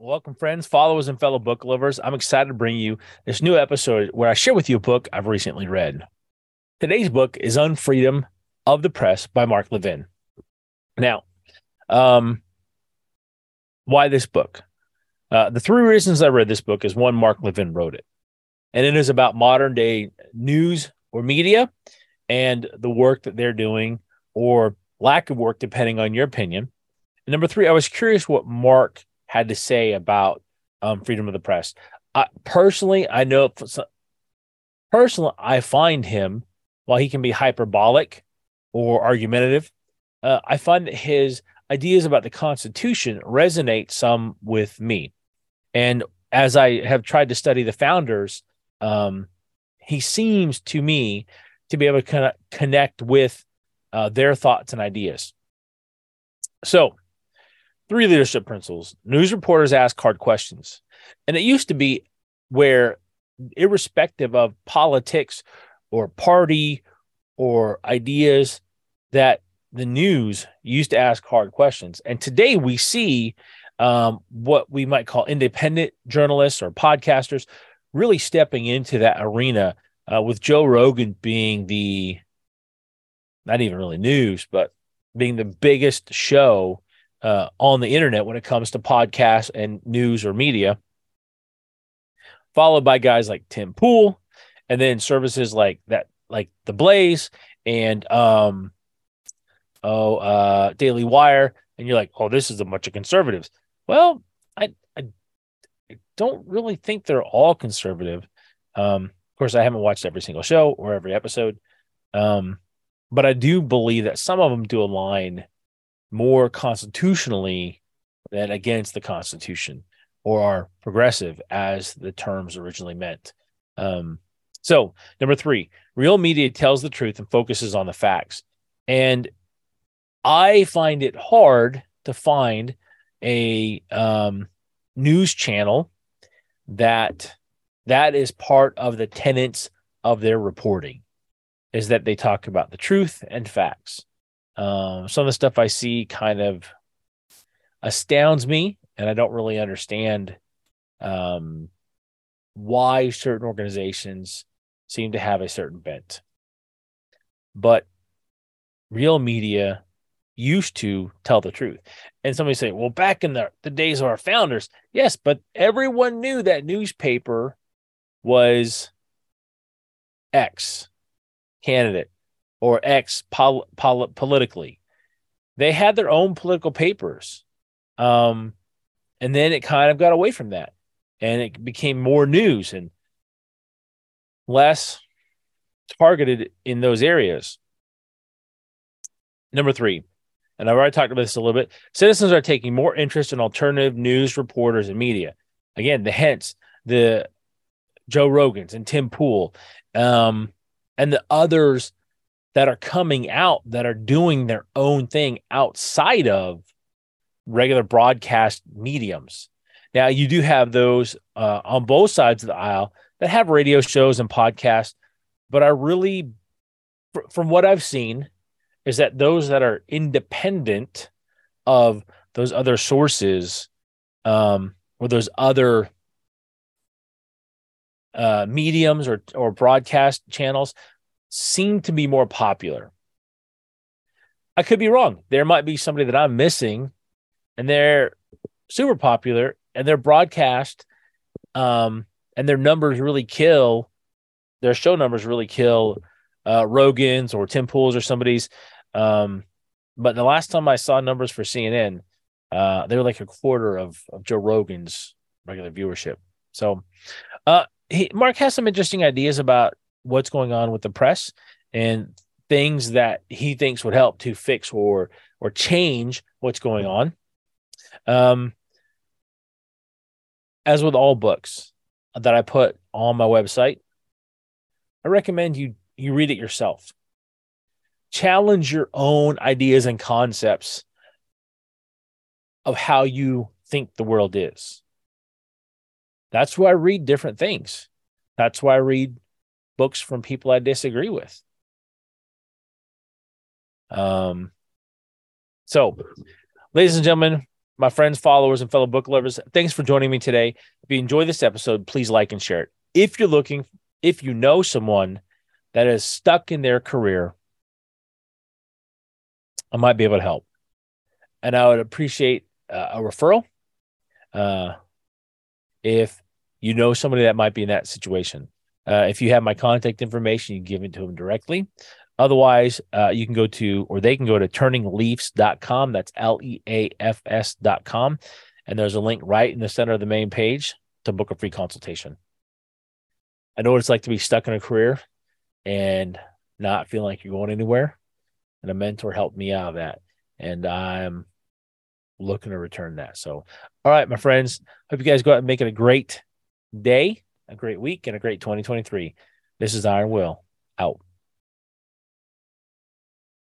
Welcome, friends, followers, and fellow book lovers. I'm excited to bring you this new episode where I share with you a book I've recently read. Today's book is Unfreedom of the Press by Mark Levin. Now, um, why this book? Uh, the three reasons I read this book is one, Mark Levin wrote it, and it is about modern day news or media and the work that they're doing or lack of work, depending on your opinion. And number three, I was curious what Mark had to say about um, freedom of the press. I, personally, I know personally, I find him while he can be hyperbolic or argumentative, uh, I find that his ideas about the Constitution resonate some with me. And as I have tried to study the founders, um, he seems to me to be able to connect with uh, their thoughts and ideas. So, three leadership principles. News reporters ask hard questions. And it used to be where irrespective of politics or party or ideas that the news used to ask hard questions. And today we see um, what we might call independent journalists or podcasters really stepping into that arena uh, with joe rogan being the not even really news but being the biggest show uh, on the internet when it comes to podcasts and news or media, followed by guys like Tim Pool, and then services like that, like the Blaze and um, oh, uh, Daily Wire, and you're like, oh, this is a bunch of conservatives. Well, I, I, I don't really think they're all conservative. Um, of course, I haven't watched every single show or every episode, um, but I do believe that some of them do align more constitutionally than against the Constitution or are progressive as the terms originally meant. Um, so, number three, real media tells the truth and focuses on the facts. And I find it hard to find a um, news channel that that is part of the tenets of their reporting is that they talk about the truth and facts. Um, some of the stuff I see kind of astounds me, and I don't really understand um, why certain organizations seem to have a certain bent. But real media used to tell the truth. And somebody say, well, back in the, the days of our founders, yes, but everyone knew that newspaper was X candidate or X pol- pol- politically. They had their own political papers. Um, and then it kind of got away from that and it became more news and less targeted in those areas. Number three, and I've already talked about this a little bit citizens are taking more interest in alternative news reporters and media. Again, the hence the Joe Rogans and Tim Pool um, and the others that are coming out that are doing their own thing outside of regular broadcast mediums. Now, you do have those uh, on both sides of the aisle that have radio shows and podcasts, but I really, from what I've seen, is that those that are independent of those other sources um, or those other uh, mediums or or broadcast channels seem to be more popular. I could be wrong. There might be somebody that I'm missing and they're super popular and they're broadcast um, and their numbers really kill their show numbers really kill uh, Rogan's or Tim Pool's or somebody's. Um, but the last time I saw numbers for CNN, uh, they were like a quarter of, of Joe Rogan's regular viewership. So, uh, he, Mark has some interesting ideas about what's going on with the press and things that he thinks would help to fix or or change what's going on. Um, as with all books that I put on my website, I recommend you you read it yourself. Challenge your own ideas and concepts of how you think the world is. That's why I read different things. That's why I read books from people I disagree with. Um, so, ladies and gentlemen, my friends, followers, and fellow book lovers, thanks for joining me today. If you enjoy this episode, please like and share it. If you're looking, if you know someone that is stuck in their career, I might be able to help. And I would appreciate uh, a referral. Uh, if you know somebody that might be in that situation, uh, if you have my contact information, you can give it to them directly. Otherwise, uh, you can go to, or they can go to turningleafs.com. That's L E A F S.com. And there's a link right in the center of the main page to book a free consultation. I know what it's like to be stuck in a career and not feeling like you're going anywhere. And a mentor helped me out of that. And I'm looking to return that. So, all right, my friends, hope you guys go out and make it a great day, a great week, and a great 2023. This is Iron Will out.